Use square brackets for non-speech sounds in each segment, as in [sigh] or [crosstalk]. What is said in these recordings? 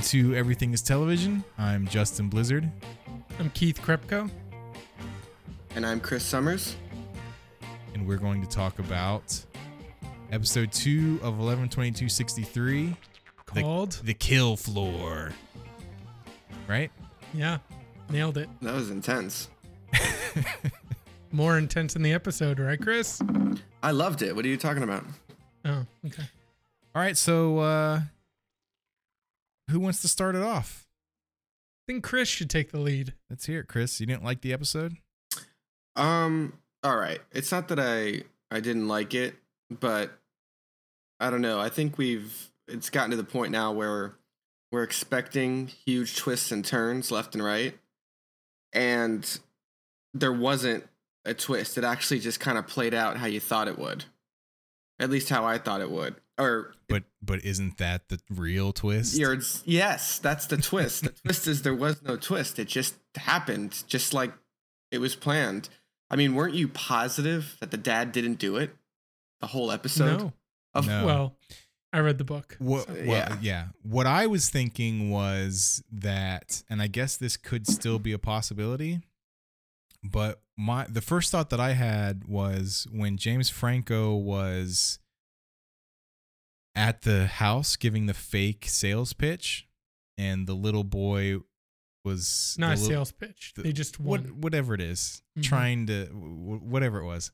welcome to Everything is Television. I'm Justin Blizzard. I'm Keith Krepko. And I'm Kris Summers. And we're going to talk about episode two of 11/22/63 Called? The, the Kill Floor. Right? Yeah, nailed it. That was intense. [laughs] More intense in the episode, right, Kris? I loved it. What are you talking about? Oh, okay. All right, so uh who wants to start it off? I think Kris should take the lead. Let's hear it, Kris. You didn't like the episode? Um, all right. It's not that I I didn't like it, but I don't know. I think we've it's gotten to the point now where we're expecting huge twists and turns left and right. And there wasn't a twist. It actually just kind of played out how you thought it would. At least how I thought it would. Or But but isn't that the real twist? Yes, that's the twist. the [laughs] twist is there was no twist. It just happened, just like it was planned. I mean, weren't you positive that the dad didn't do it? The whole episode? No. Of, No. Well, I read the book. What, So, well, yeah. yeah. What I was thinking was that, and I guess this could still be a possibility, but my the first thought that I had was when James Franco was at the house giving the fake sales pitch, and the little boy was Not a little- sales pitch. the- They just what whatever it is, Mhm. trying to whatever it was.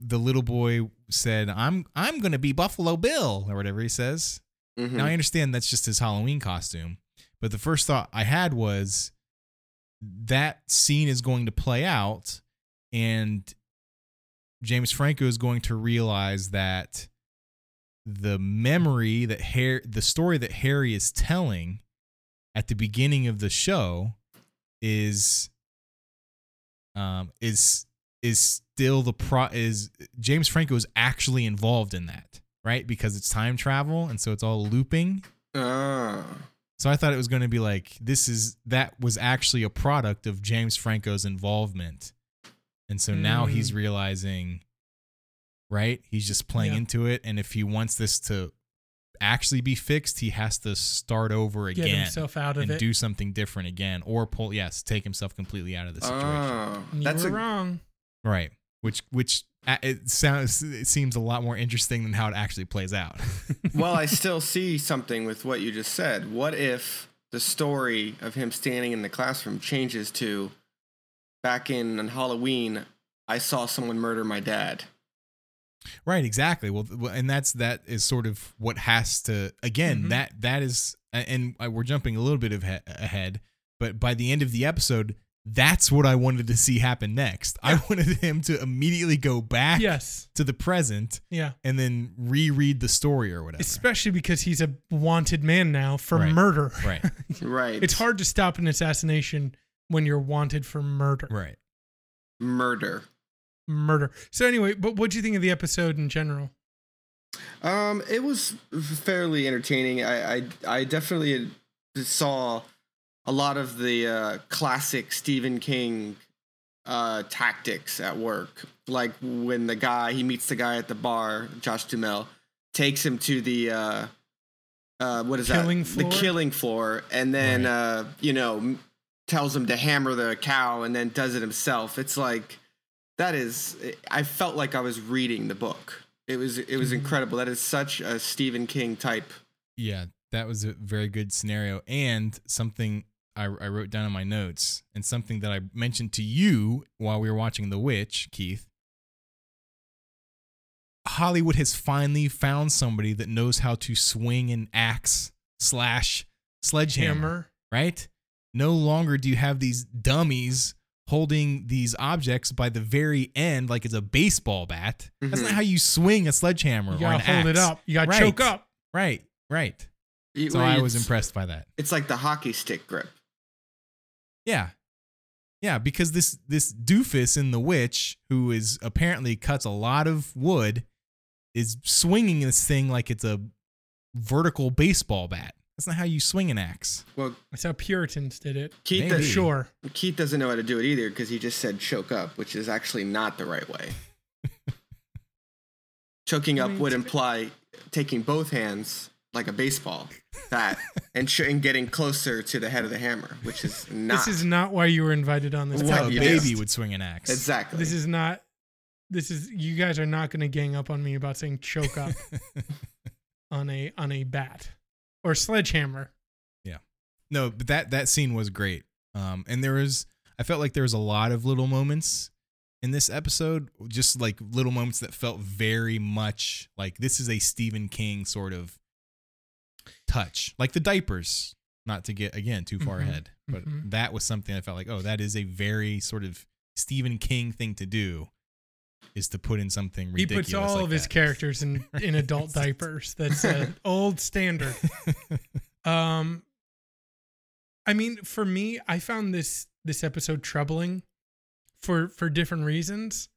The little boy said, "I'm I'm gonna be Buffalo Bill" or whatever he says. Mhm. Now I understand that's just his Halloween costume, but the first thought I had was that scene is going to play out, and James Franco is going to realize that the memory that Harry, the story that Harry is telling at the beginning of the show, is um is is still the pro is James Franco is actually involved in that, right? Because it's time travel and so it's all looping. Ah. So I thought it was going to be like this is that was actually a product of James Franco's involvement. And so now he's Mm. realizing right? He's just playing Yeah. into it and if he wants this to actually be fixed, he has to start over Get again himself out of and it. do something different again or pull yes, take himself completely out of the situation. Oh, and you That's were a wrong. Right. Which which it sounds it seems a lot more interesting than how it actually plays out. [laughs] well, I still see something with what you just said. What if the story of him standing in the classroom changes to back in on Halloween, I saw someone murder my dad. Right, exactly. Well, well, and that's that is sort of what has to again, Mhm. that that is and we're jumping a little bit of he- ahead, but by the end of the episode, that's what I wanted to see happen next. I [laughs] wanted him to immediately go back Yes. to the present Yeah. and then reread the story or whatever. Especially because he's a wanted man now for Right. murder. right. [laughs] Right. It's hard to stop an assassination when you're wanted for murder. Right. Murder. Murder. So anyway, but what do you think of the episode in general? Um, it was fairly entertaining. I I, I definitely saw a lot of the uh, classic Stephen King uh, tactics at work, like when the guy he meets the guy at the bar, Josh Duhamel, takes him to the uh, uh, what is Killing that? floor? The killing floor, and then Right. uh, you know tells him to hammer the cow, and then does it himself. It's like that is. I felt like I was reading the book. It was it was Mhm. incredible. That is such a Stephen King type. Yeah, that was a very good scenario and something I, I wrote down in my notes and something that I mentioned to you while we were watching The Witch, Keith. Hollywood has finally found somebody that knows how to swing an axe slash sledgehammer, Hammer. right? No longer do you have these dummies holding these objects by the very end like it's a baseball bat. That's Mhm. not how you swing a sledgehammer You or an gotta hold it up. You gotta Right. choke up. Right, right. You- So where I was impressed by that. It's like the hockey stick grip. Yeah. Yeah, because this this doofus in the witch who is apparently cuts a lot of wood is swinging this thing like it's a vertical baseball bat. That's not how you swing an axe. Well, That's how Puritans did it. Keith, Maybe. does, Sure. Keith doesn't know how to do it either because he just said choke up, which is actually not the right way. [laughs] Choking I up mean, would imply taking both hands like a baseball bat and, sh- and getting closer to the head of the hammer, which is not. This is not why you were invited on this. What That's a baby would swing an axe. exactly. This is not. This is you guys are not going to gang up on me about saying choke up [laughs] on a on a bat or sledgehammer. Yeah. No, but that that scene was great. Um, and there was, I felt like there was a lot of little moments in this episode, just like little moments that felt very much like this is a Stephen King sort of touch, like the diapers. Not to get again too far Mhm, ahead, but mhm. that was something I felt like, oh, that is a very sort of Stephen King thing to do, is to put in something ridiculous. He puts all like of his characters in [laughs] in adult diapers. That's an old standard. [laughs] Um, I mean, for me, I found this this episode troubling for for different reasons.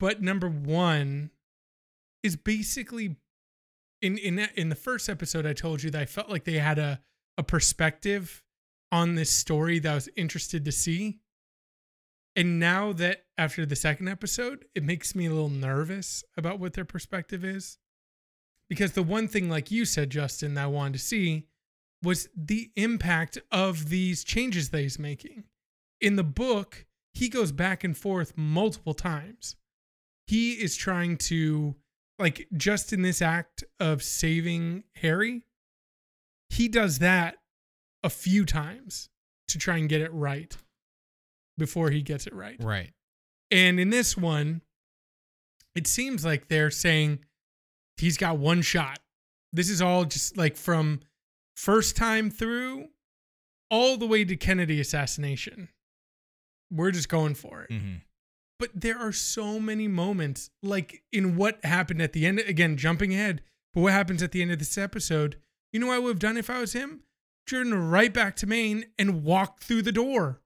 But number one is basically in in that- in the first episode, I told you that I felt like they had a a perspective on this story that I was interested to see. And now that after the second episode, it makes me a little nervous about what their perspective is. Because the one thing, like you said, Justin, that I wanted to see was the impact of these changes that he's making. In the book, he goes back and forth multiple times. He is trying to, like, just in this act of saving Harry, he does that a few times to try and get it right before he gets it right. right. And in this one, it seems like they're saying he's got one shot. This is all just like from first time through all the way to Kennedy assassination. We're just going for it. hmm But there are so many moments, like in what happened at the end. Again, jumping ahead, but what happens at the end of this episode? You know what I would have done if I was him? Driven right back to Maine and walked through the door.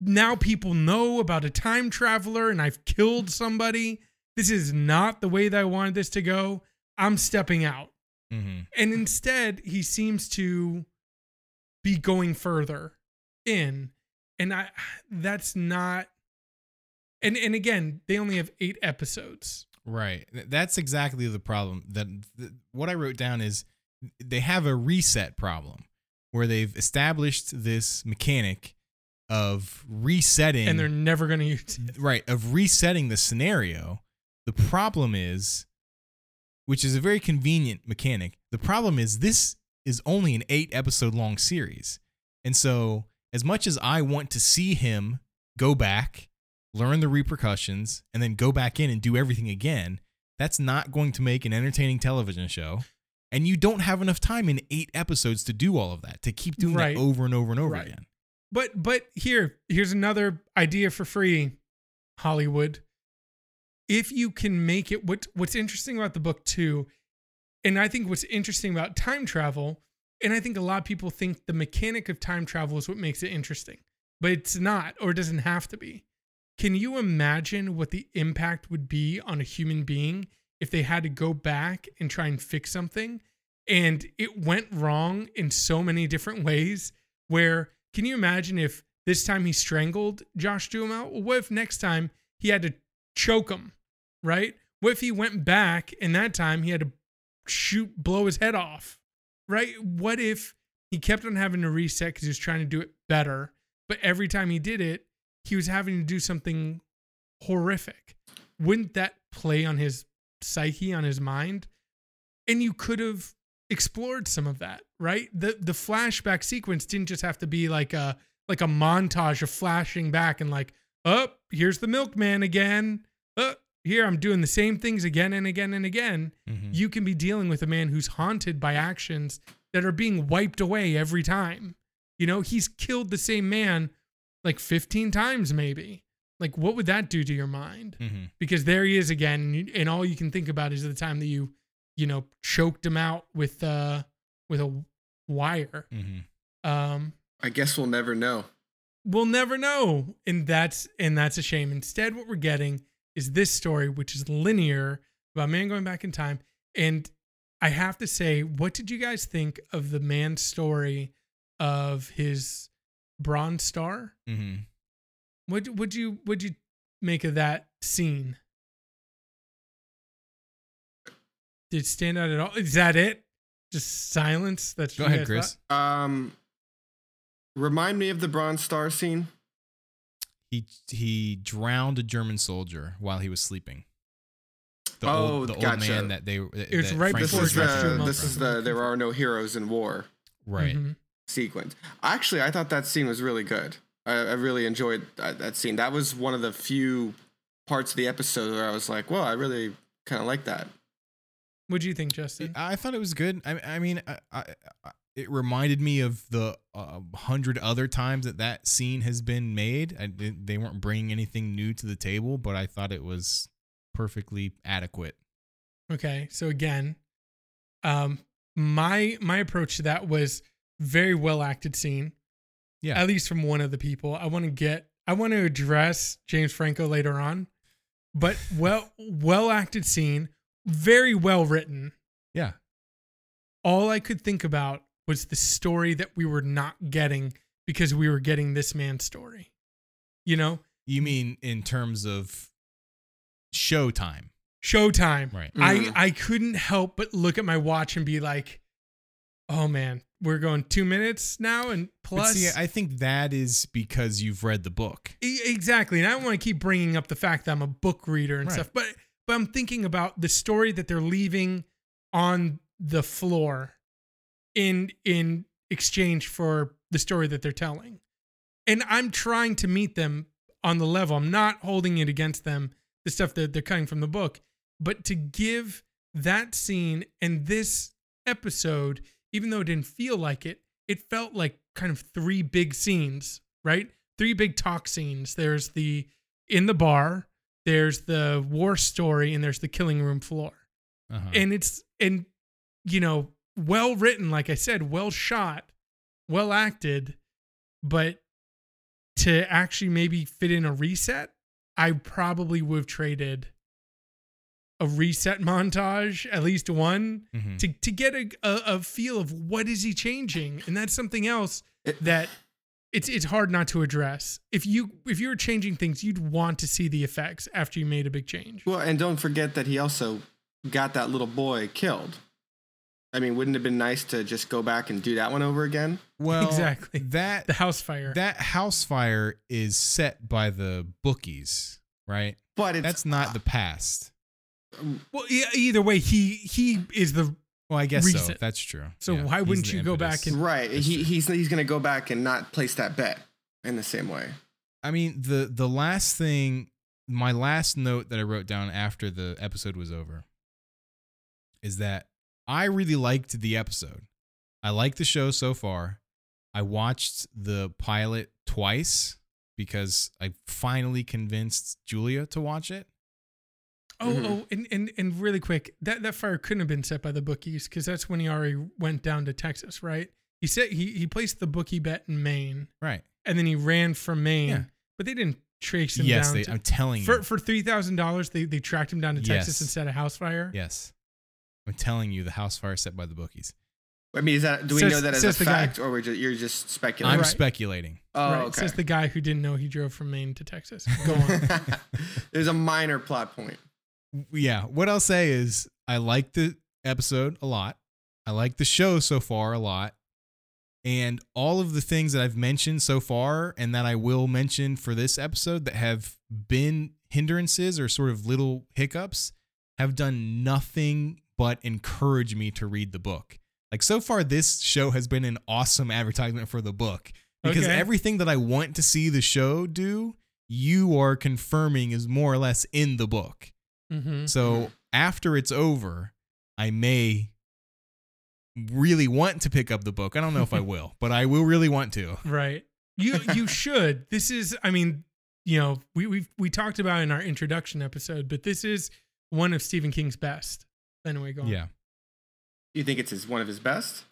Now people know about a time traveler and I've killed somebody. This is not the way that I wanted this to go. I'm stepping out. hmm And instead, he seems to be going further in. And I that's not and and again, they only have 8 episodes. Right. That's exactly the problem. That th- what I wrote down is they have a reset problem where they've established this mechanic of resetting And they're never going to use it. right of resetting the scenario. The problem is which is a very convenient mechanic. The problem is this is only an 8 episode long series. And so as much as I want to see him go back, learn the repercussions, and then go back in and do everything again, that's not going to make an entertaining television show. And you don't have enough time in eight episodes to do all of that, to keep doing Right. that over and over and over Right. again. But but here, here's another idea for free, Hollywood. If you can make it what what's interesting about the book too, and I think what's interesting about time travel, and I think a lot of people think the mechanic of time travel is what makes it interesting, but it's not or it doesn't have to be. Can you imagine what the impact would be on a human being if they had to go back and try and fix something and it went wrong in so many different ways where can you imagine if this time he strangled Josh Duhamel? Well, what if next time he had to choke him, right? What if he went back and that time he had to shoot, blow his head off, right? What if he kept on having to reset because he was trying to do it better, but every time he did it, he was having to do something horrific? Wouldn't that play on his psyche, on his mind? And you could have explored some of that, right? The the flashback sequence didn't just have to be like a like a montage of flashing back and like, oh, here's the milkman again. Oh, here I'm doing the same things again and again and again. Mhm. You can be dealing with a man who's haunted by actions that are being wiped away every time. You know, he's killed the same man like 15 times maybe. Like what would that do to your mind? Mhm. because there he is again and, you, and all you can think about is the time that you you know choked him out with uh with a wire Mhm. um I guess we'll never know. we'll never know and that's and that's a shame instead what we're getting is this story which is linear about a man going back in time and i have to say what did you guys think of the man's story of his bronze star Mhm. what would you would you make of that scene did stand out at all? Is that it? Just silence. That's Go ahead, guys Kris. Um, remind me of the Bronze Star scene. He he drowned a German soldier while he was sleeping. The Oh, old, the old man that they It was that right Frank before was is the this is the there are no heroes in war right. Mhm. sequence. Actually, I thought that scene was really good. I, I really enjoyed that, that scene. That was one of the few parts of the episode where I was like, "Well, I really kind of like that." What do you think, Justin? I thought it was good. I, I mean, I, I, it reminded me of the uh, hundred other times that that scene has been made. I, they weren't bringing anything new to the table, but I thought it was perfectly adequate. Okay, so again, um, my my approach to that was very well acted scene. Yeah. At least from one of the people. I want to get I want to address James Franco later on. But well well acted scene, very well written. Yeah. All I could think about was the story that we were not getting because we were getting this man's story. You know? You mean in terms of showtime, Showtime. right? Mhm. I I couldn't help but look at my watch and be like, "Oh man, we're going two minutes now and But plus." see, I think that is because you've read the book. E- exactly, and I don't want to keep bringing up the fact that I'm a book reader and Right. stuff, but but I'm thinking about the story that they're leaving on the floor in in exchange for the story that they're telling, and I'm trying to meet them on the level. I'm not holding it against them, the stuff that they're cutting from the book, but to give that scene and this episode, even though it didn't feel like it, it felt like kind of three big scenes, right? Three big talk scenes. There's the in the bar, there's the war story, and there's the killing room floor. Uh-huh. And it's and you know, well written, like I said, well shot, well acted, but to actually maybe fit in a reset, I probably would have traded a reset montage, at least one, Mhm. to to get a, a a feel of what is he changing, and that's something else It- that it's it's hard not to address. If you if you were changing things, you'd want to see the effects after you made a big change. Well, and don't forget that he also got that little boy killed. I mean, wouldn't it have been nice to just go back and do that one over again? well, Exactly. that The house fire. that house fire is set by the bookies, right? But it's That's not the past. well, e- either way, he he is the Well, I guess so. Reset. That's true. So Yeah, why wouldn't the you go back and- right. That's He, true. he's he's gonna go back and not place that bet in the same way. I mean, the the last thing, my last note that I wrote down after the episode was over, is that I really liked the episode. I like the show so far. I watched the pilot twice because I finally convinced Julia to watch it. Oh, Mhm. oh, and, and and really quick, that that fire couldn't have been set by the bookies because that's when he already went down to Texas, right? He said he he placed the bookie bet in Maine, Right. and then he ran from Maine, Yeah. but they didn't trace him Yes, down. they, to- I'm telling for you. for three thousand dollars, they they tracked him down to Texas Yes. and set a house fire. yes. I'm telling you, the house fire set by the bookies. I mean, is that do we Says- know that as a the guy. fact, or we just, you're just speculating? I'm speculating? Right. speculating. oh, right, okay. says the guy who didn't know he drove from Maine to Texas. [laughs] Go on. There's a minor plot point. Yeah, what I'll say is I like the episode a lot. I like the show so far a lot. And all of the things that I've mentioned so far and that I will mention for this episode that have been hindrances or sort of little hiccups have done nothing but encourage me to read the book. Like so far this show has been an awesome advertisement for the book because Okay. everything that I want to see the show do, you are confirming is more or less in the book. Hmm So after it's over, I may really want to pick up the book. I don't know if I [laughs] will, but I will really want to. Right. You you should. This is I mean, you know, we we we talked about it in our introduction episode, but this is one of Stephen King's best. Anyway, go on. Yeah. You think it's his, one of his best?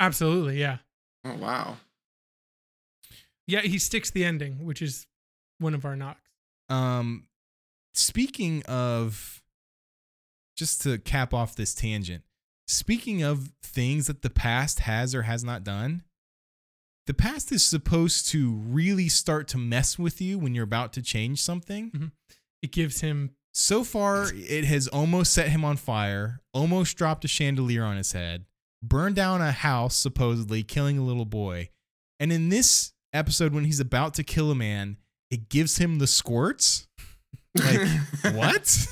Absolutely, yeah. Oh wow. Yeah, he sticks the ending, which is one of our knocks. Um speaking of just to cap off this tangent, speaking of things that the past has or has not done, the past is supposed to really start to mess with you when you're about to change something. Mm-hmm. It gives him so far it has almost set him on fire, almost dropped a chandelier on his head, burned down a house, supposedly killing a little boy. And in this episode, when he's about to kill a man, it gives him the squirts. Like, [laughs] what?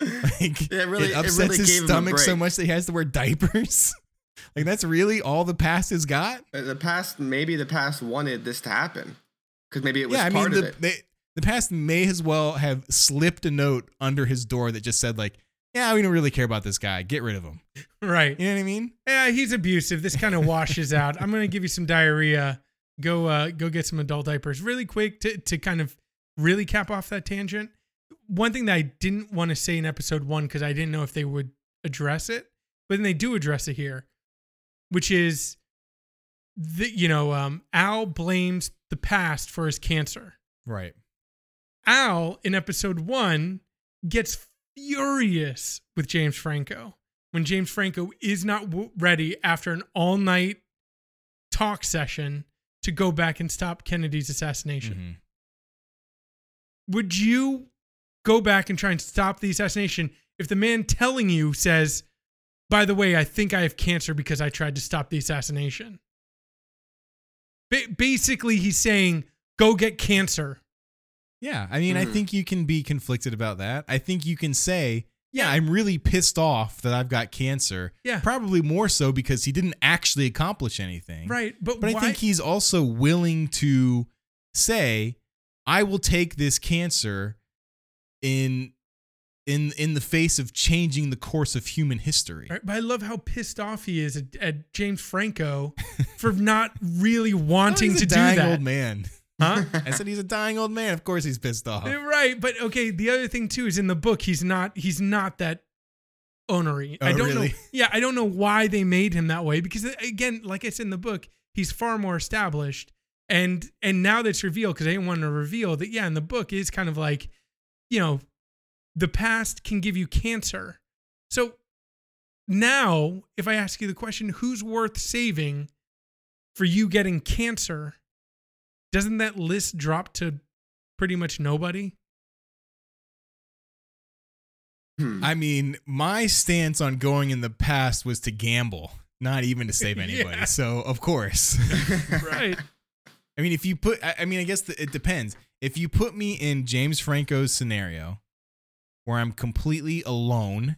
[laughs] like, Yeah, it really- it it upsets really his gave him a stomach so much that he has to wear diapers. [laughs] like, that's really all the past has got? Uh, the past, maybe the past wanted this to happen because maybe it was yeah, I part mean, of the, it. they, the past may as well have slipped a note under his door that just said, like, yeah, we don't really care about this guy. Get rid of him. Right. You know what I mean? Yeah, he's abusive. This kind of washes out. I'm gonna give you some diarrhea. Go uh go get some adult diapers. Really quick to to kind of really cap off that tangent. One thing that I didn't want to say in episode one because I didn't know if they would address it, but then they do address it here, which is the you know, um, Al blames the past for his cancer. Right. Al in episode one gets furious with James Franco when James Franco is not w- ready after an all night talk session to go back and stop Kennedy's assassination. Mhm. Would you go back and try and stop the assassination if the man telling you says, by the way, I think I have cancer because I tried to stop the assassination? Ba- basically, he's saying, go get cancer. Yeah. I mean, I Mhm. think you can be conflicted about that. I think you can say, yeah, I'm really pissed off that I've got cancer. Yeah. Probably more so because he didn't actually accomplish anything. Right. But, But why? I think he's also willing to say, I will take this cancer in in in the face of changing the course of human history. Right, but I love how pissed off he is at, at James Franco for not really [laughs] Oh, wanting he's to a do dying that. old man. [laughs] Huh? [laughs] I said he's a dying old man. Of course he's pissed off. right, but okay. The other thing too is in the book he's not he's not that onery. Oh, I Oh, don't know. Yeah, I don't know why they made him that way because again, like I said in the book, he's far more established. And and now that's revealed because I didn't want to reveal that. Yeah, in the book is kind of like, you know, the past can give you cancer. So now, if I ask you the question, who's worth saving for you getting cancer? Doesn't that list drop to pretty much nobody? Hmm. I mean, my stance on going in the past was to gamble, not even to save [laughs] anybody. Yeah. So, of course. Right. [laughs] I mean, if you put, I I mean, I guess the, it depends. If you put me in James Franco's scenario where I'm completely alone,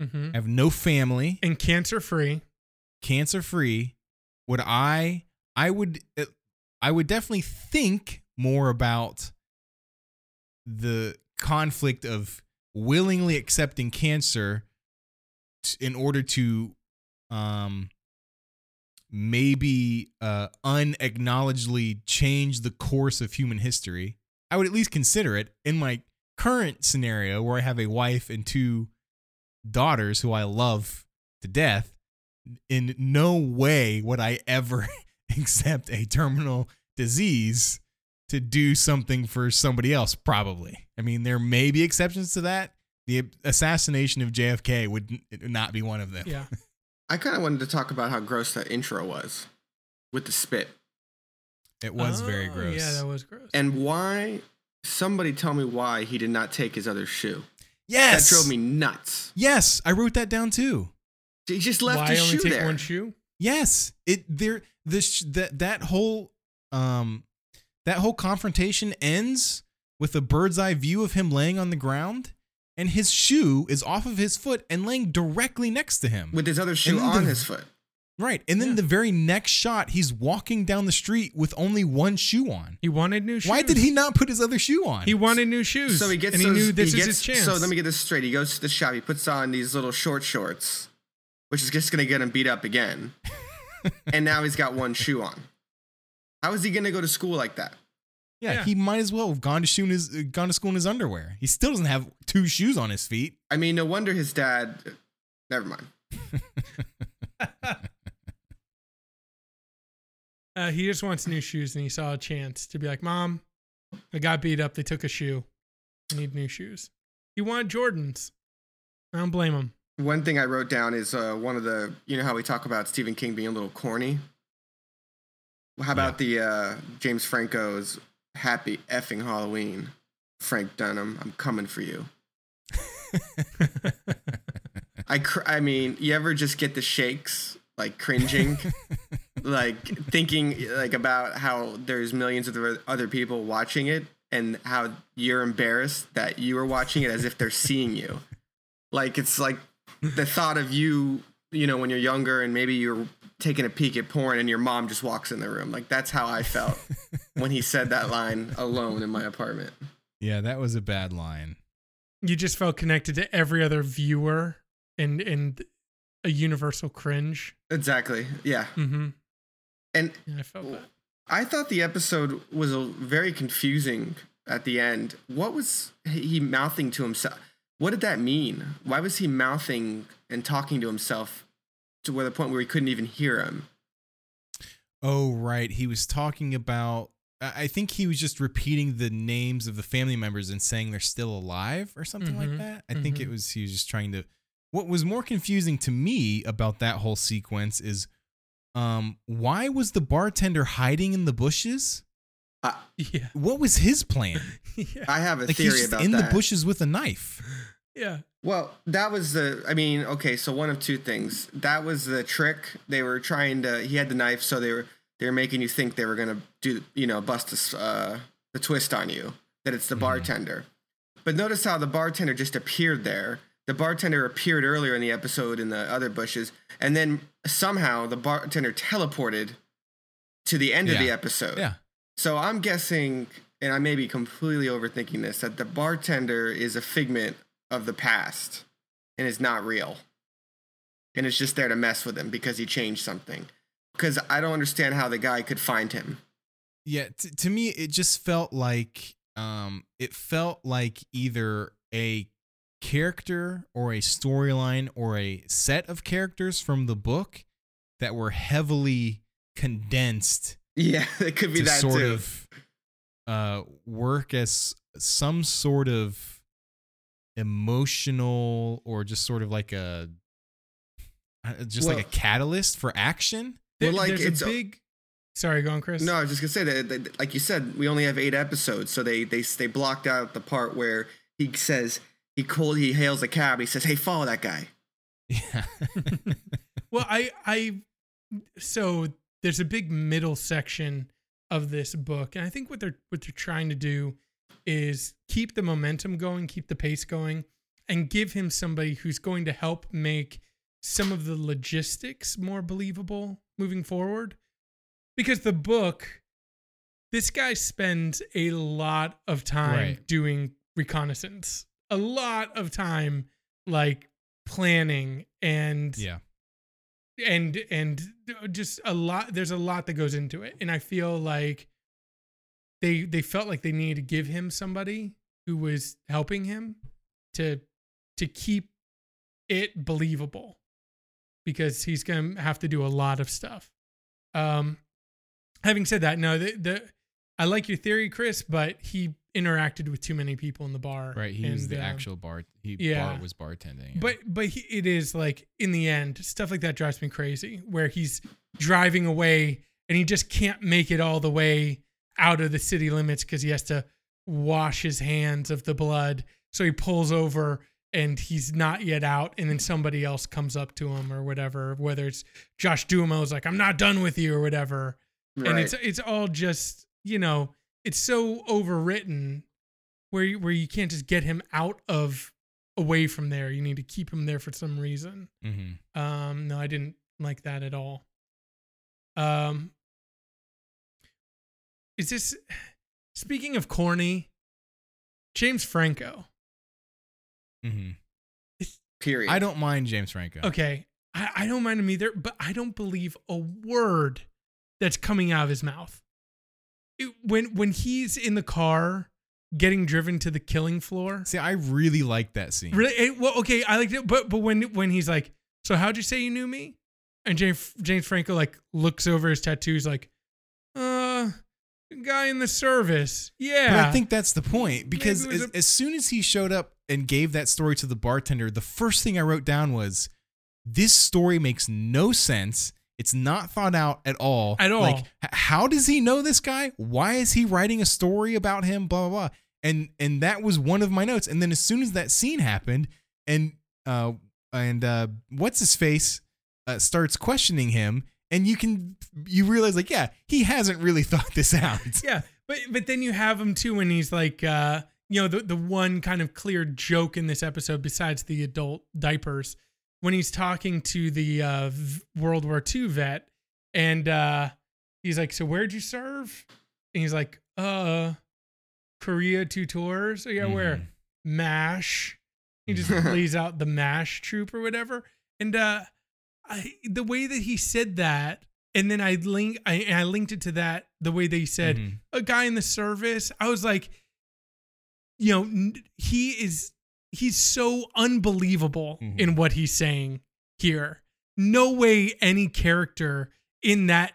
hmm I have no family, And cancer free. cancer free, would I, I would, uh, I would definitely think more about the conflict of willingly accepting cancer t- in order to um maybe uh unacknowledgedly change the course of human history. I would at least consider it. In my current scenario where i have a wife and two daughters who i love to death in no way would i ever [laughs] accept a terminal disease to do something for somebody else probably. I mean there may be exceptions to that. The assassination of jfk would not be one of them. Yeah. [laughs] I kind of wanted to talk about how gross that intro was with the spit it was very Oh, gross Yeah, that was gross. and why. Somebody tell me why he did not take his other shoe. yes That drove me nuts. yes i wrote that down too He just left Why his only shoe take there. one shoe? Yes, it there this that that whole um that whole confrontation ends with a bird's eye view of him laying on the ground and his shoe is off of his foot and laying directly next to him. with his other shoe on the- his foot. right. And then Yeah. the very next shot he's walking down the street with only one shoe on. He wanted new shoes. Why did he not put his other shoe on? He wanted new shoes. So he gets and he those, knew this he is gets, his chance. So let me get this straight. He goes to the shop. He puts on these little short shorts, which is just gonna get him beat up again. [laughs] and now he's got one shoe on. How is he gonna go to school like that? Yeah, Yeah. he might as well have gone to shoe in his gone to school in his underwear. He still doesn't have two shoes on his feet. I mean, no wonder his dad. Never mind. [laughs] Uh, he just wants new shoes, and he saw a chance to be like, "Mom, I got beat up. They took a shoe. I need new shoes." He wanted Jordans. I don't blame him. One thing I wrote down is uh, one of the. You know how we talk about Stephen King being a little corny. Well, How about the uh, James Franco's "Happy effing Halloween"? Frank Dunning, I'm coming for you. I cr- I mean, you ever just get the shakes, like cringing, [laughs] like thinking like about how there's millions of other- other people watching it and how you're embarrassed that you are watching it as if they're seeing you. Like it's like the thought of you, you know, when you're younger and maybe you're taking a peek at porn and your mom just walks in the room. Like that's how I felt [laughs] when he said that line alone in my apartment. yeah, that was a bad line. You just felt connected to every other viewer and and a universal cringe. Exactly. Yeah. Mm-hmm. And Yeah, I felt that. I thought the episode was a, very confusing at the end. What was he mouthing to himself? What did that mean? Why was he mouthing and talking to himself to where the point where he couldn't even hear him? Oh, right. He was talking about. I I think he was just repeating the names of the family members and saying they're still alive or something Mhm, like that. I think mhm. it was he was just trying to. What was more confusing to me about that whole sequence is, um, why was the bartender hiding in the bushes? Yeah. What was his plan? [laughs] yeah. I have a Like he's theory just about in that. the bushes with a knife. Yeah. Well, that was the. I mean, okay, so one of two things. That was the trick. They were trying to. He had the knife, so they were they were making you think they were gonna do, you know, bust this, uh, the twist on you that it's the Mhm. bartender. But notice how the bartender just appeared there. The bartender appeared earlier in the episode in the other bushes, and then somehow the bartender teleported to the end of the episode. Yeah. So I'm guessing, and I may be completely overthinking this, that the bartender is a figment of the past and is not real. And it's just there to mess with him because he changed something. Because I don't understand how the guy could find him. Yeah, t- to me it just felt like um it felt like either a character or a storyline or a set of characters from the book that were heavily condensed Yeah, [laughs] it could be to that sort too. of uh work as some sort of emotional or just sort of like a uh, just like a catalyst for action. There- Well, like, there's it's a a- big. Sorry, go on, Kris. No, I was just gonna say that, that, like you said, we only have eight episodes, so they they they blocked out the part where he says he called he hails a cab. He says, "Hey, follow that guy." Yeah. [laughs] Well, I, I, so there's a big middle section of this book, and I think what they're what they're trying to do is keep the momentum going, keep the pace going, and give him somebody who's going to help make some of the logistics more believable moving forward. Because the book, this guy spends a lot of time Right. doing reconnaissance, a lot of time like planning and yeah. And and just a lot there's a lot that goes into it. And i feel like they they felt like they needed to give him somebody who was helping him to to keep it believable because he's going to have to do a lot of stuff. Um having said that no the, the i like your theory Kris but he interacted with too many people in the bar Right, he was the um, actual bar. He yeah. Bart was bartending. but but he, it is like in the end, stuff like that drives me crazy. Where he's driving away and he just can't make it all the way out of the city limits because he has to wash his hands of the blood. So he pulls over and he's not yet out, and then somebody else comes up to him or whatever. Whether it's Josh Duhamel's like, "I'm not done with you" or whatever, right. and it's it's all just you know it's so overwritten where you, where you can't just get him out of away from there. You need to keep him there for some reason. Mhm. Um, no, I didn't like that at all. Um, is this speaking of corny? James Franco. Mm-hmm. Period. I don't mind James Franco. Okay, I, I don't mind him either, but I don't believe a word that's coming out of his mouth. It- when when he's in the car getting driven to the killing floor, See, I really like that scene. Really? eh, well, okay, I liked it, but but when when he's like, "So how'd you say you knew me?" and James James Franco like looks over his tattoos, like, "Uh, guy in the service, yeah." But I think that's the point because it as, a- as soon as he showed up and gave that story to the bartender, the first thing I wrote down was, "This story makes no sense. It's not thought out at all. At all. Like, how does he know this guy? Why is he writing a story about him? Blah blah blah." And and that was one of my notes. And then as soon as that scene happened, and uh and uh what's his face uh, starts questioning him and you can you realize like yeah he hasn't really [laughs] thought this out [laughs] Yeah, but but then you have him too when he's like, uh, you know, the the one kind of clear joke in this episode besides the adult diapers when he's talking to the uh, World War II vet, and uh, he's like, "So where'd you serve?" And he's like, "Uh, Korea two tours. So yeah, where? Mhm. Mash." He just [laughs] lays out the Mash troop or whatever, and uh, I the way that he said that. And then I link I, I linked it to that the way they said Mhm. a guy in the service. I was like, you know, n- he is he's so unbelievable Mhm. in what he's saying here. No way any character in that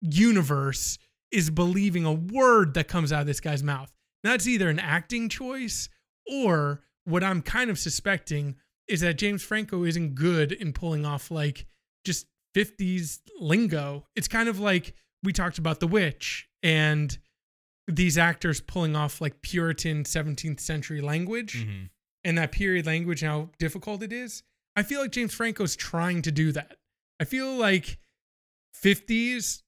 universe is believing a word that comes out of this guy's mouth. That's either an acting choice or what I'm kind of suspecting is that James Franco isn't good in pulling off like just 50s lingo. It's kind of like we talked about The Witch and these actors pulling off like Puritan 17th century language Mhm. And that period language and how difficult it is. I feel like James Franco's trying to do that. I feel like 50s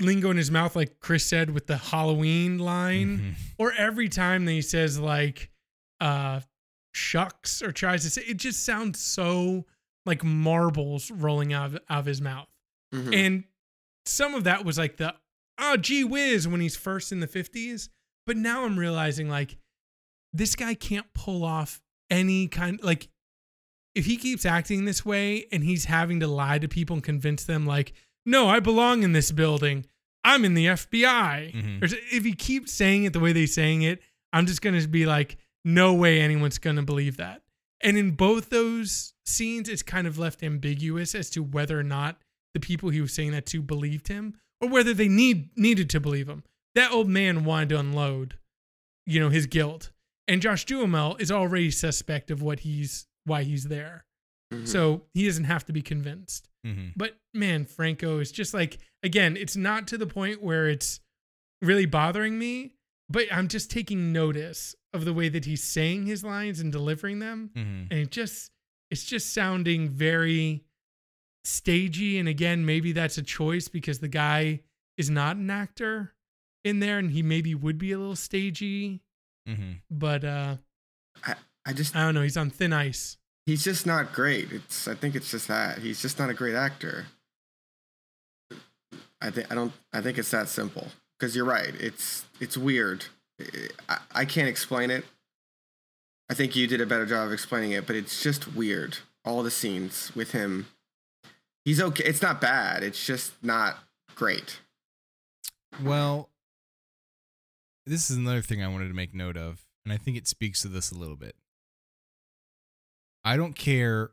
lingo in his mouth, like Kris said with the Halloween line, Mhm. or every time that he says like uh shucks or tries to say it just sounds so like marbles rolling out of, out of his mouth. Mhm. And some of that was like the oh gee whiz when he's first in the 50s. But now I'm realizing like this guy can't pull off any kind like if he keeps acting this way and he's having to lie to people and convince them like no I belong in this building. I'm in the FBI Mhm. or if he keeps saying it the way they're saying it I'm just gonna be like no way anyone's gonna believe that. And in both those scenes it's kind of left ambiguous as to whether or not the people he was saying that to believed him or whether they need needed to believe him. That old man wanted to unload you know his guilt and Josh Duhamel is already suspect of what he's why he's there. Mhm. So he doesn't have to be convinced. Mhm. But man, Franco is just like again, it's not to the point where it's really bothering me, but I'm just taking notice of the way that he's saying his lines and delivering them. Mhm. And it just it's just sounding very stagey. And again, maybe that's a choice because the guy is not an actor in there and he maybe would be a little stagey. Mhm. But uh I just I don't know. He's on thin ice. he's just not great. It's I think it's just that he's just not a great actor. I think I don't I think it's that simple because you're right. It's it's weird. I, I can't explain it. I think you did a better job of explaining it, but it's just weird. All the scenes with him, he's okay. It's not bad. It's just not great. Well, this is another thing I wanted to make note of, and I think it speaks to this a little bit. I don't care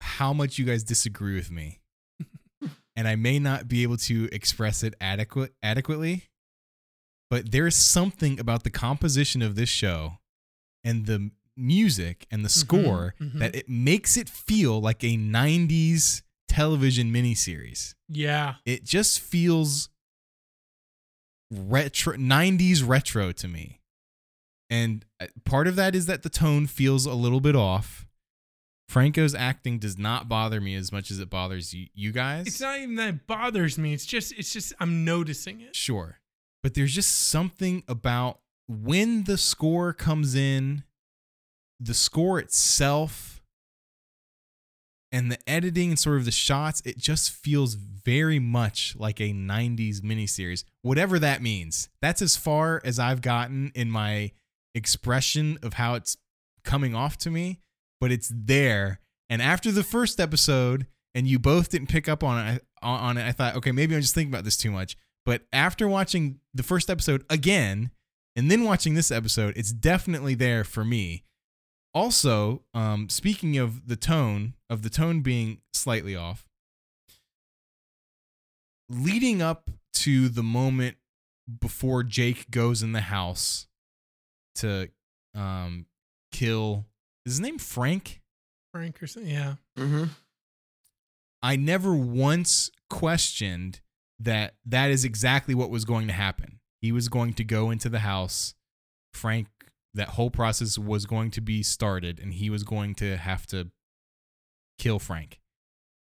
how much you guys disagree with me, [laughs] and I may not be able to express it adequate adequately, but there's something about the composition of this show and the music and the score mhm. that it makes it feel like a 90s television miniseries Yeah. it just feels retro 90s retro to me and uh, part of that is that the tone feels a little bit off franco's acting does not bother me as much as it bothers you, you guys It's not even that it bothers me. It's just it's just I'm noticing it. sure but there's just something about when the score comes in the score itself and the editing and sort of the shots it just feels very much like a 90s miniseries whatever that means. That's as far as i've gotten in my expression of how it's coming off to me but it's there. And after the first episode and you both didn't pick up on it on it i thought okay maybe i'm just thinking about this too much. But after watching the first episode again and then watching this episode it's definitely there for me also um speaking of the tone of the tone being slightly off leading up to the moment before jake goes in the house to um kill is his name frank Frank or something. Yeah. Mm-hmm. I never once questioned that that is exactly what was going to happen. He was going to go into the house. Frank that whole process was going to be started and he was going to have to kill Frank.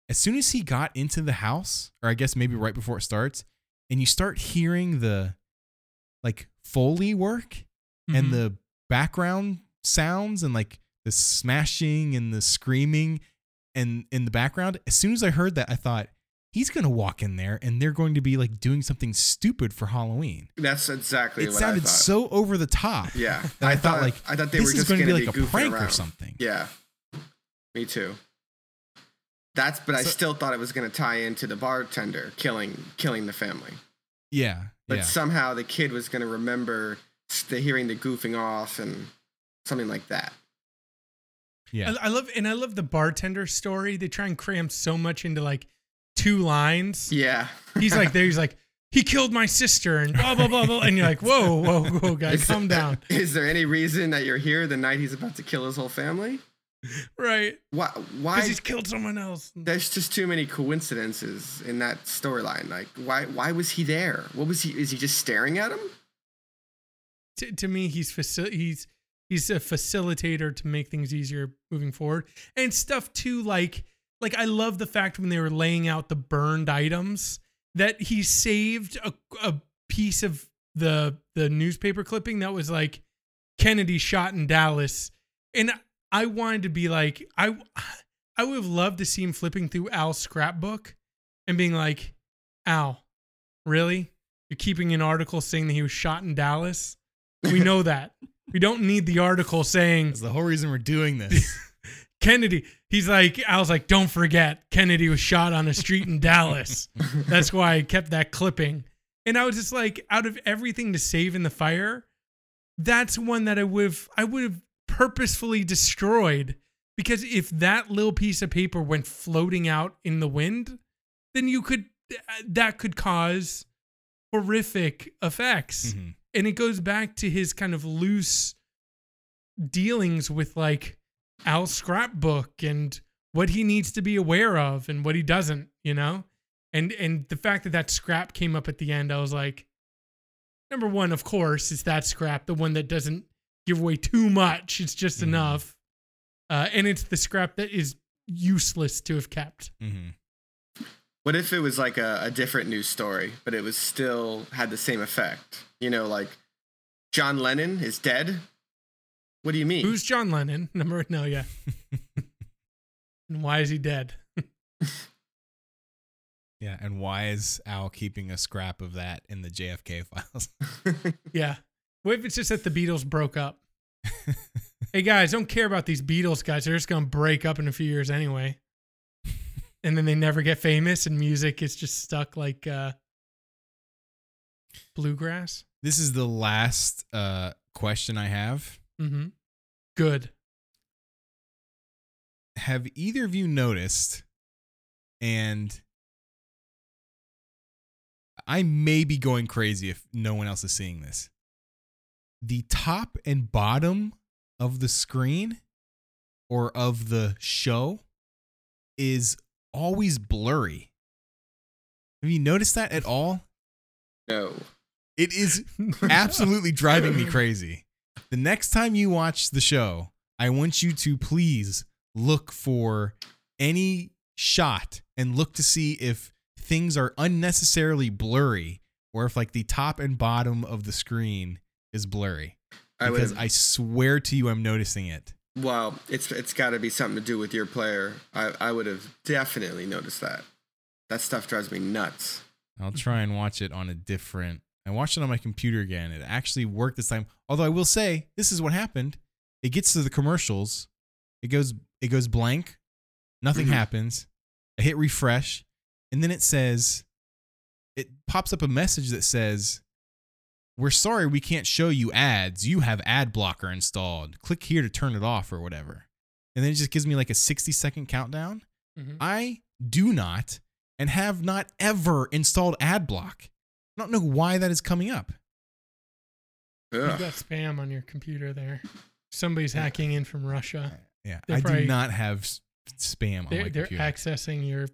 As soon as he got into the house, or I guess maybe right before it starts, and you start hearing the like Foley work and Mhm. the background sounds and like the smashing and the screaming and in the background, as soon as I heard that, I thought, he's gonna walk in there and they're going to be like doing something stupid for Halloween. That's exactly It what sounded I thought. so over the top. yeah, that I, thought, like I thought they this were just going to be gonna like a goofing prank or something. Yeah, me too. That's but I still thought it was going to tie into the bartender killing killing the family. Yeah, But yeah. somehow the kid was going to remember the hearing the goofing off and something like that. yeah. I, I love and I love the bartender story. They try and cram so much into like two lines. Yeah, [laughs] He's like there. He's like he killed my sister and blah blah blah blah. And you're like, whoa whoa whoa, guys, calm down. [laughs] Is there any reason that you're here the night he's about to kill his whole family? Right? Why? Why? Because he's killed someone else. There's just too many coincidences in that storyline. Like, why? Why was he there? What was he? Is he just staring at him? to, to me he's faci- he's he's a facilitator to make things easier moving forward and stuff too like like i love the fact when they were laying out the burned items that he saved a, a piece of the the newspaper clipping that was like kennedy shot in dallas and i wanted to be like i i would have loved to see him flipping through al's scrapbook and being like al really you're keeping an article saying that he was shot in dallas we know [laughs] that. We don't need the article saying That's the whole reason we're doing this. [laughs] Kennedy. He's like, I was like, don't forget, Kennedy was shot on a street in Dallas. [laughs] That's why I kept that clipping. And I was just like, out of everything to save in the fire, that's one that I would have I would have purposefully destroyed. Because if that little piece of paper went floating out in the wind, then you could that could cause horrific effects Mhm. and it goes back to his kind of loose dealings with like Al's scrapbook and what he needs to be aware of and what he doesn't, you know? And and the fact that that scrap came up at the end, I was like, number one, of course, is that scrap, the one that doesn't give away too much. It's just Mhm. enough. Uh, and it's the scrap that is useless to have kept. Mhm. What if it was like a, a different news story, but it was still had the same effect? You know, like John Lennon is dead. What do you mean? Who's John Lennon? [laughs] Number no, yeah. [laughs] and why is he dead? [laughs] Yeah, and why is Al keeping a scrap of that in the JFK files? Yeah. What if it's just that the Beatles broke up? hey guys, don't care about these Beatles guys. They're just gonna break up in a few years anyway. And then they never get famous and music is just stuck like uh bluegrass. this is the last uh, question I have. Mm-hmm. Good. Have either of you noticed, and I may be going crazy if no one else is seeing this, the top and bottom of the screen or of the show is always blurry. Have you noticed that at all? no. It is [laughs] absolutely driving me crazy. The next time you watch the show, I want you to please look for any shot and look to see if things are unnecessarily blurry or if like the top and bottom of the screen is blurry. I. Because I swear to you I'm noticing it. Well, it's it's got to be something to do with your player. I I would have definitely noticed that. That stuff drives me nuts. I'll try and watch it on a different. I watched it on my computer again. It actually worked this time. Although I will say, this is what happened. It gets to the commercials. It goes it goes blank. Nothing Mhm. happens. I hit refresh, and then it says it pops up a message that says we're sorry we can't show you ads. You have ad blocker installed. Click here to turn it off or whatever. And then it just gives me like a 60 second countdown. Mhm. I do not and have not ever installed AdBlock. I don't know why that is coming up. You've got spam on your computer there. Somebody's hacking in from Russia. Uh, yeah, They're I probably- do not have spam on They're, my they're accessing your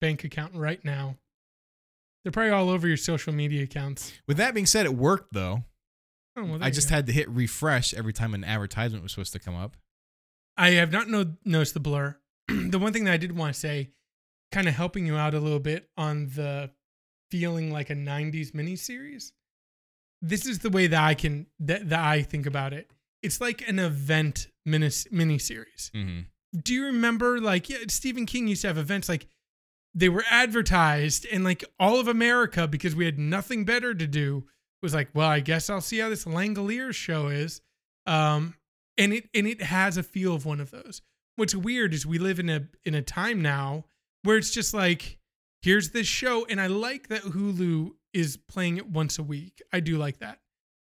bank account right now. They're probably all over your social media accounts. With that being said, it worked though. Oh, well, I just go. had to hit refresh every time an advertisement was supposed to come up. I have not no- noticed the blur. [clears throat] the one thing that I did want to say, kind of helping you out a little bit on the feeling like a 90s miniseries. This is the way that I can that, that I think about it. It's like an event mini miniseries. Mm-hmm. Do you remember like yeah, Stephen King used to have events like they were advertised and like all of America because we had nothing better to do was like, well, I guess I'll see how this Langoliers show is. Um, and it and it has a feel of one of those. What's weird is we live in a in a time now where it's just like here's this show and I like that Hulu is playing it once a week. I do like that.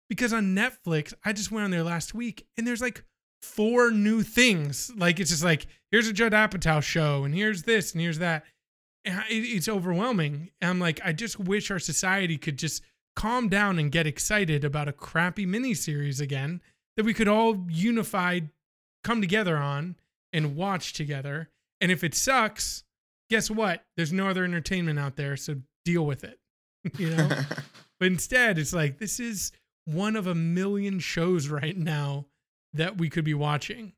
Because on Netflix, I just went on there last week and there's like four new things. Like it's just like here's a Judd Apatow show and here's this and here's that. And it's overwhelming. And I'm like I just wish our society could just calm down and get excited about a crappy miniseries again that we could all unified come together on and watch together. And if it sucks, guess what? There's no other entertainment out there, so deal with it. [laughs] you know? [laughs] but instead, it's like this is one of a million shows right now that we could be watching.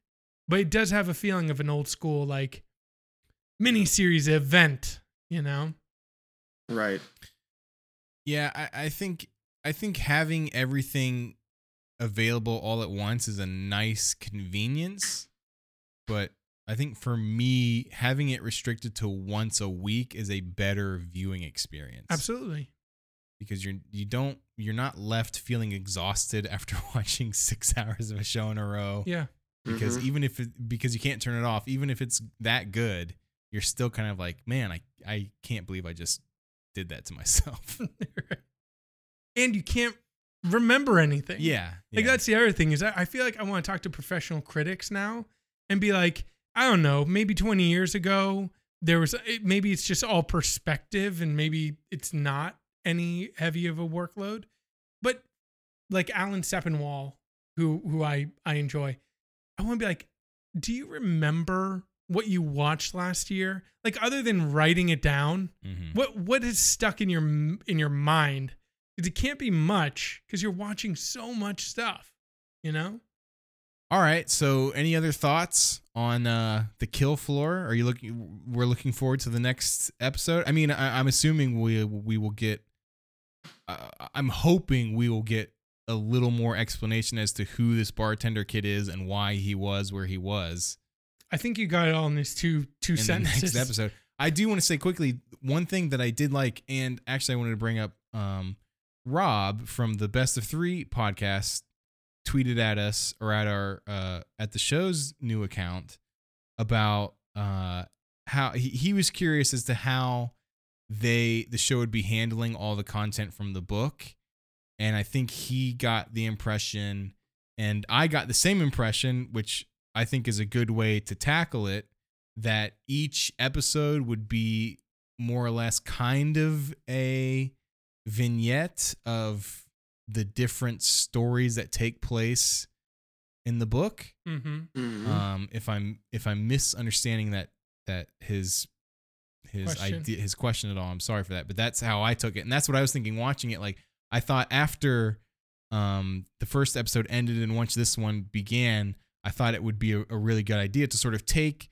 But it does have a feeling of an old school like miniseries event, you know? right. Yeah, I, I think I think having everything available all at once is a nice convenience, but I think for me, having it restricted to once a week is a better viewing experience. Absolutely. because you're you don't you're not left feeling exhausted [laughs] after [laughs] watching six hours of a show in a row. Yeah. Because Mhm. even if it, because you can't turn it off, even if it's that good, you're still kind of like, man, I I can't believe I just did that to [laughs] myself. and you can't remember anything. yeah, Like yeah. that's the other thing is I I feel like I want to talk to professional critics now and be like, I don't know, maybe 20 years ago there was it- maybe it's just all perspective and maybe it's not any heavy of a workload, but like Alan Sepinwall, who who I I enjoy, I want to be like, do you remember what you watched last year? Like other than writing it down, Mhm. what what is stuck in your in your mind? Because it can't be much because you're watching so much stuff. You know? All right. So, any other thoughts on uh, the kill floor? Are you looking? We're looking forward to the next episode. I mean, I, I'm assuming we we will get. Uh, I'm hoping we will get a little more explanation as to who this bartender kid is and why he was where he was I think you got it all in these two two in sentences. next episode. I do want to say quickly one thing that I did like, and actually I wanted to bring up. Um, Rob from the Best of Three podcast tweeted at us or at our uh, at the show's new account about uh, how he, he was curious as to how they the show would be handling all the content from the book, and I think he got the impression, and I got the same impression, which I think is a good way to tackle it that each episode would be more or less kind of a vignette of the different stories that take place in the book. Mm-hmm. Mhm. Um, if I'm if I'm misunderstanding that that his his Question. idea his question at all, I'm sorry for that. But that's how I took it, and that's what I was thinking watching it. Like I thought after um the first episode ended and once this one began, I thought it would be a, a really good idea to sort of take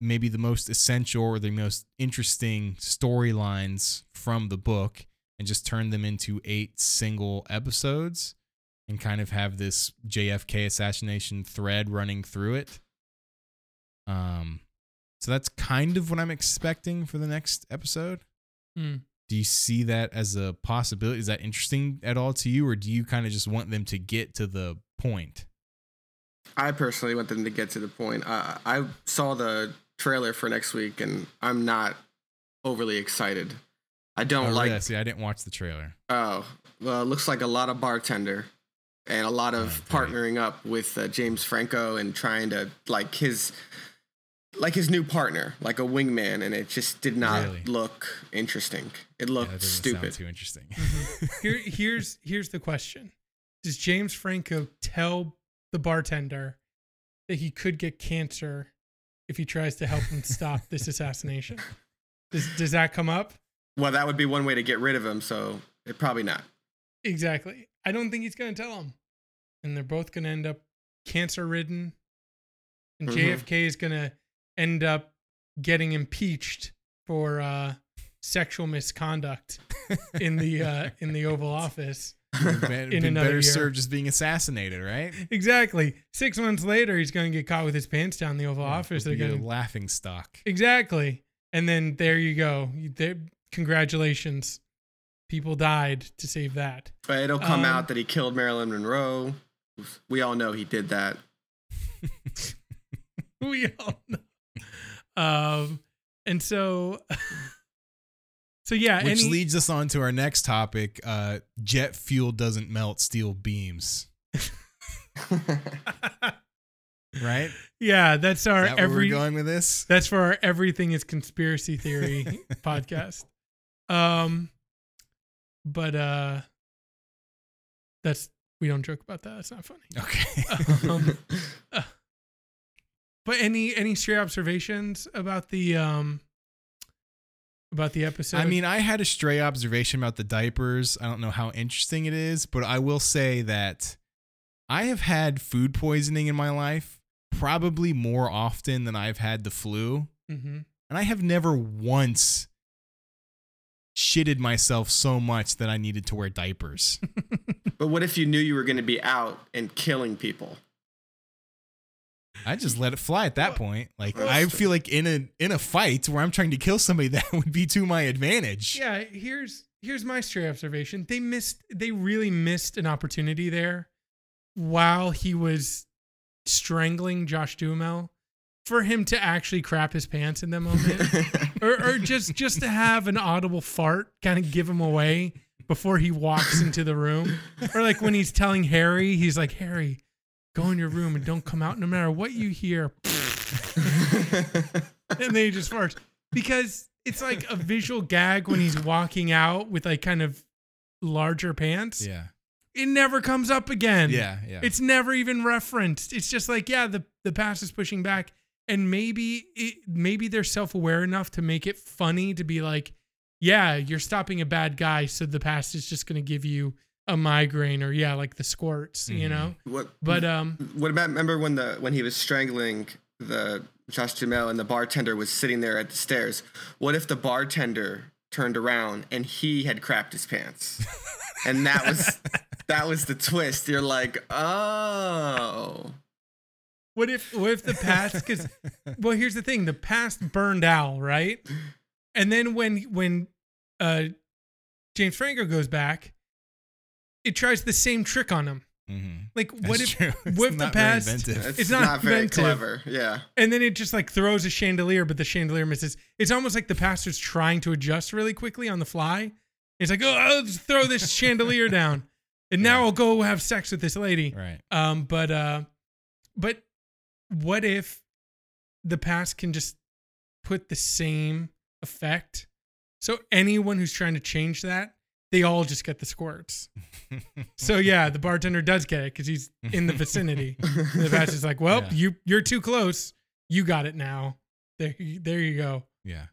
maybe the most essential or the most interesting storylines from the book and just turn them into eight single episodes and kind of have this JFK assassination thread running through it. Um so that's kind of what I'm expecting for the next episode. Mm. Do you see that as a possibility? Is that interesting at all to you or do you kind of just want them to get to the point? I personally want them to get to the point. Uh, I saw the trailer for next week, and I'm not overly excited. I don't oh, like. yeah, see, I didn't watch the trailer. Oh, well, it looks like a lot of bartender and a lot of Oh, partnering up with uh, James Franco and trying to like his like his new partner, like a wingman, and it just did not Really? look interesting. It Yeah, looked that stupid. sound too interesting. [laughs] Here, here's here's the question: Does James Franco tell the bartender that he could get cancer if he tries to help him stop this assassination? [laughs] Does does that come up? Well, that would be one way to get rid of him. So it probably not. Exactly. I don't think he's going to tell him. and they're both going to end up cancer ridden. And Mhm. JFK is going to end up getting impeached for uh, sexual misconduct in the uh, in the Oval [laughs] Office. Been, been In another better year. served just being assassinated, right? Exactly. Six months later, he's going to get caught with his pants down in the Oval Office. They're going to laughing stock. exactly, and then there you go. You- there- congratulations, people died to save that. But it'll come Um, out that he killed Marilyn Monroe. We all know he did that. [laughs] we all know. Um, and so, [laughs] so yeah, Which any, leads us on to our next topic: uh, jet fuel doesn't melt steel beams. [laughs] Right? yeah, that's our Is that where every. we're going with this? That's for our everything is conspiracy theory podcast. Um, but uh, that's we don't joke about that. It's not funny. Okay. Um, [laughs] But any any stray observations about the um about the episode? I mean, I had a stray observation about the diapers. I don't know how interesting it is, but I will say that I have had food poisoning in my life probably more often than I've had the flu. Mhm. And I have never once shitted myself so much that I needed to wear diapers. [laughs] but what if you knew you were going to be out and killing people? I just let it fly at that point. Like I so- feel like in a in a fight where I'm trying to kill somebody, [laughs] that would be to my advantage. yeah. Here's here's my stray observation. They missed. They really missed an opportunity there, while he was strangling Josh Duhamel, for him to actually crap his pants in that moment. [laughs] or, or just just to have an audible fart kind of give him away before he walks into the room or like when he's telling harry he's like harry go in your room and don't come out no matter what you hear [laughs] and then he just farts because it's like a visual gag when he's walking out with like kind of larger pants Yeah. it never comes up again Yeah. Yeah. it's never even referenced. It's just like, yeah, the the past is pushing back, and maybe it, maybe they're self aware enough to make it funny to be like, yeah, you're stopping a bad guy, so the past is just gonna give you a migraine or yeah, like the squirts, you Mhm. know. what? But um, What about remember when the when he was strangling the Josh Duhamel and the bartender was sitting there at the stairs? What if the bartender turned around and he had crapped his pants? and that was [laughs] that was the twist. You're like, oh, what if what if the past? Because [laughs] well, here's the thing: the past burned out, right? And then when when uh, James Franco goes back, it tries the same trick on him. Mhm. Like, That's what if true. [laughs] What if the not very past- inventive. it's, not not, very inventive. clever. Yeah, and then it just like throws a chandelier, but the chandelier misses. It's almost like the pastor's trying to adjust really quickly on the fly. It's like, "Oh, I'll just throw this chandelier down, and now Yeah. I'll go have sex with this lady." Right. Um, but uh, but what if the past can just put the same effect? So anyone who's trying to change that, they all just get the squirts. So [laughs] yeah, the bartender does get it because he's in the vicinity. The past is like, well, Yeah. you you're too close. You got it now. There, you- there you go. Yeah.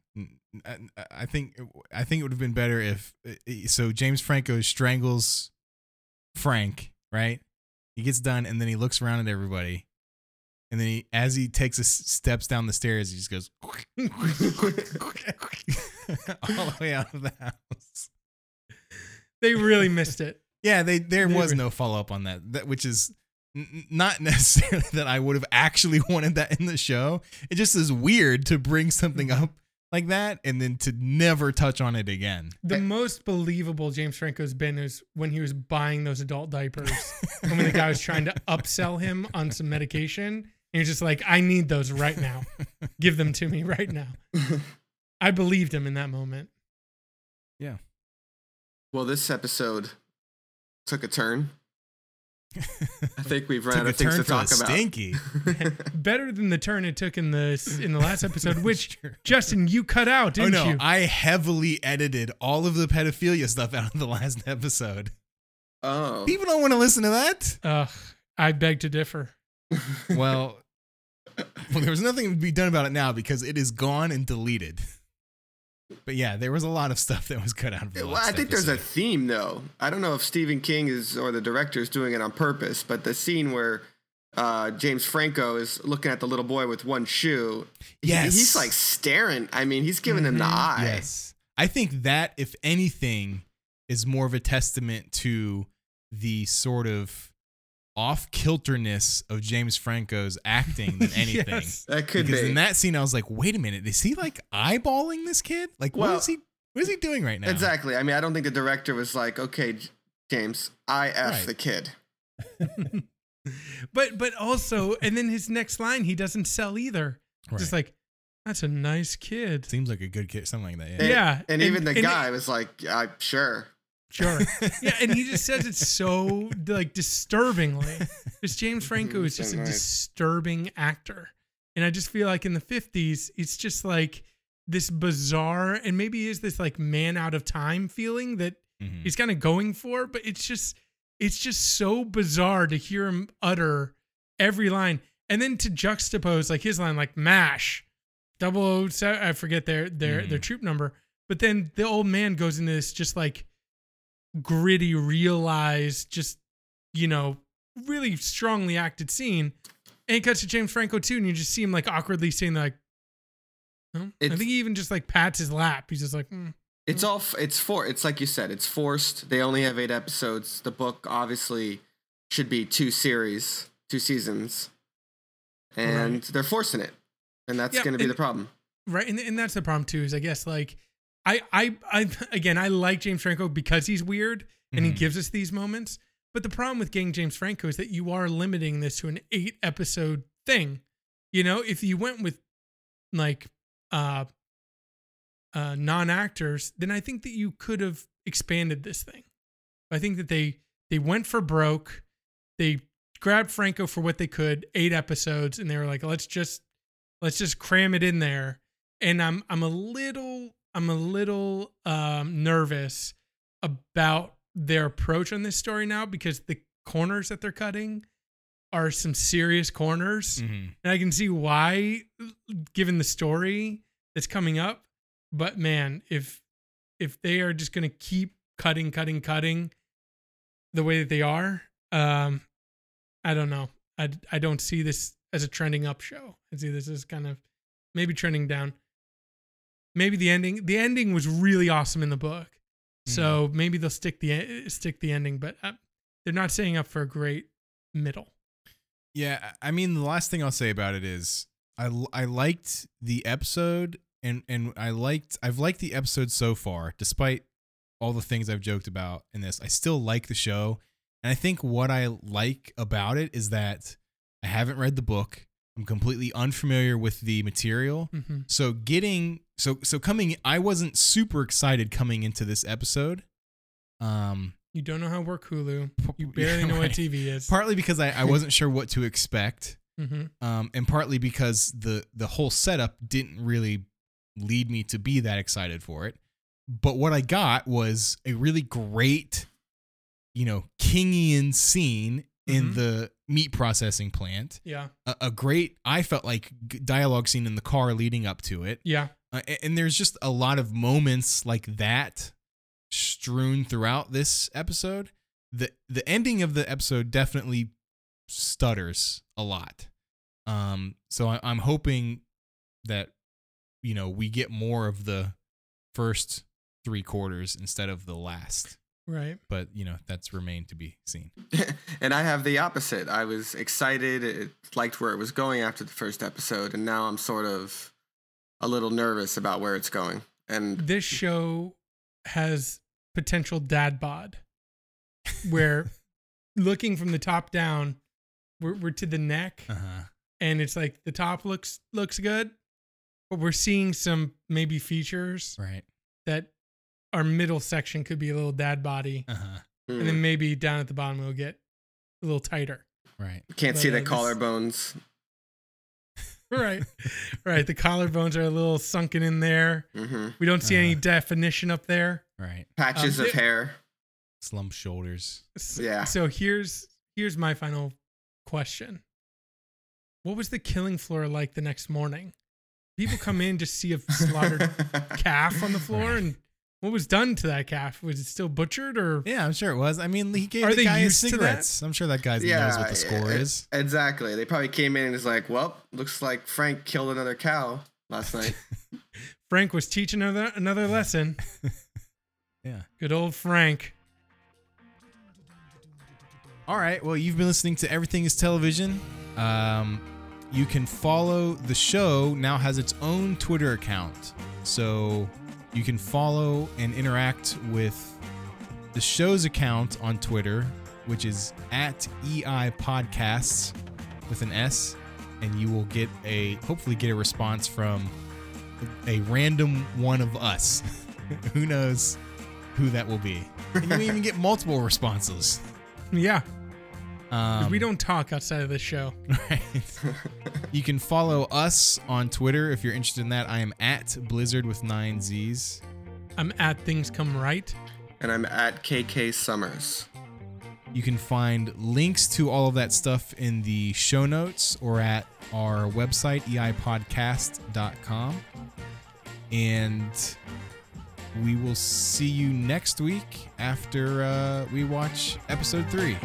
I think I think it would have been better if so James Franco strangles Frank, right? He gets done and then he looks around at everybody. And then he as he takes his steps down the stairs, he just goes [laughs] all the way out of the house. They really missed it. Yeah, they there They was were- no follow up on that. That which is n- n- not [laughs] necessarily that I would have actually [laughs] wanted that in the show. It just is weird to bring something up like that and then to never touch on it again. The most believable James Franco's been is when he was buying those adult diapers. and when the guy was trying to upsell him on some medication. And he's just like, I need those right now. [laughs] Give them to me right now. I believed him in that moment. Yeah. Well, this episode took a turn. [laughs] I think we've run out of things turn to talk the about. stinky. [laughs] Better than the turn it took in the in the last episode, which Sure. Justin, you cut out, Oh didn't no, you? I heavily edited all of the pedophilia stuff out of the last episode. oh, People don't want to listen to that. Ugh, I beg to differ. Well, well, there was nothing to be done about it now because it is gone and deleted. But yeah, there was a lot of stuff that was cut out of the Well, I think there's a theme though. I don't know if Stephen King is or the director is doing it on purpose, but the scene where uh, James Franco is looking at the little boy with one shoe, he- he's like staring. I mean, he's giving him the Mhm. eye. Yes. I think that, if anything, is more of a testament to the sort of off kilterness of James Franco's acting than [laughs] anything. Yes. That could because be. in that scene, I was like, wait a minute, is he like eyeballing this kid? Like, what Well, is he? What is he doing right now? Exactly. I mean, I don't think the director was like, okay, James, I F Right. the kid. [laughs] but but also, and then his next line, he doesn't sell either. Right. Just like, that's a nice kid. seems like a good kid, something like that. And- Yeah. Yeah, And, and- even the and it- guy was like, uh, sure. Sure. [laughs] yeah, and he just says it so like disturbingly. Just James Franco is So just a nice. disturbing actor. And I just feel like in the 50s, it's just like this bizarre and maybe he is this like man out of time feeling that Mhm. he's kind of going for, but it's just it's just so bizarre to hear him utter every line and then to juxtapose like his line like mash 007 I forget their their their Mhm. troop number, but then the old man goes into this just like gritty realized just you know really strongly acted scene and it cuts to James Franco too and you just see him like awkwardly saying like? I think he even just like pats his lap. He's just like, mm. It's all. f- It's for. It's like you said. It's forced. They only have eight episodes. The book obviously should be two series, two seasons, and Right. they're forcing it, and that's going to be and- the problem. right and, and that's the problem too is i guess like i i i [laughs] again i like james franco because he's weird and he Mhm. gives us these moments. But the problem with getting james franco is that you are limiting this to an eight episode thing. You know if you went with like uh uh non-actors then i think that you could have expanded this thing. I think that they they went for broke. They grabbed franco for what they could eight episodes and they were like let's just let's just cram it in there. And i'm i'm a little i'm a little um nervous about their approach on this story now because the corners that they're cutting are some serious corners. Mhm. and i can see why given the story that's coming up. But man if if they are just going to keep cutting cutting cutting the way that they are um i don't know. I i don't see this as a trending up show. I see this as kind of maybe trending down maybe the ending the ending was really awesome in the book so maybe they'll stick the stick the ending but uh, they're not setting up for a great middle Yeah, I mean, the last thing I'll say about it is I I liked the episode and and I liked I've liked the episode so far, despite all the things I've joked about in this. I still like the show, and I think what I like about it is that I haven't read the book. I'm completely unfamiliar with the material. hmm So getting so so coming I wasn't super excited coming into this episode. Um you don't know how to work hulu you Yeah, [laughs] barely know what tv is partly because I, I wasn't [laughs] sure what to expect. hmm um, and partly because the the whole setup didn't really lead me to be that excited for it. But what I got was a really great, you know, Kingian scene in Mhm. the meat processing plant. yeah A, a great, I felt like dialogue scene in the car leading up to it. yeah Uh, a- and there's just a lot of moments like that strewn throughout this episode. The the ending of the episode definitely stutters a lot. Um, so I, I'm hoping that you know we get more of the first three quarters instead of the last. Right But you know that's remained to be seen. [laughs] and I have the opposite. I was excited, it, liked where it was going after the first episode, and now I'm sort of a little nervous about where it's going. And this show has potential dad bod [laughs] where looking from the top down we're, we're to the neck Uh huh. and it's like the top looks looks good but we're seeing some maybe features Right. that our middle section could be a little dad body Uh huh. and mm, then maybe down at the bottom it'll get a little tighter Right. can't see but, the uh, this- collarbones. [laughs] right [laughs] right the collarbones are a little sunken in there hmm we don't see any Uh-huh. definition up there Right. Patches Um, of it- hair. Slump shoulders. S- Yeah. So here's here's my final question. What was the killing floor like the next morning? people come in to see a [laughs] slaughtered calf on the floor and what was done to that calf? Was it still butchered or Yeah, I'm sure it was. I mean, he gave Are the they guy his used to that? cigarettes. I'm sure that guy knows what the score is. Exactly. They probably came in and was like, "Well, looks like Frank killed another cow last [laughs] night." Frank was teaching another another lesson? [laughs] Yeah. Good old Frank. All right. Well, you've been listening to Everything is Television. Um, you can follow the show now has its own Twitter account. So you can follow and interact with the show's account on Twitter, which is at EI Podcasts with an S, and you will get a hopefully get a response from a random one of us. [laughs] who knows who that will be? And you may even get multiple responses. Yeah, Um, we don't talk outside of this show. [laughs] Right. you can follow us on Twitter if you're interested in that. I am at Blizzard with nine Z's. I'm at things come right. and I'm at KK Summers. You can find links to all of that stuff in the show notes or at our website, eipodcast.com. And we will see you next week after uh, we watch episode three.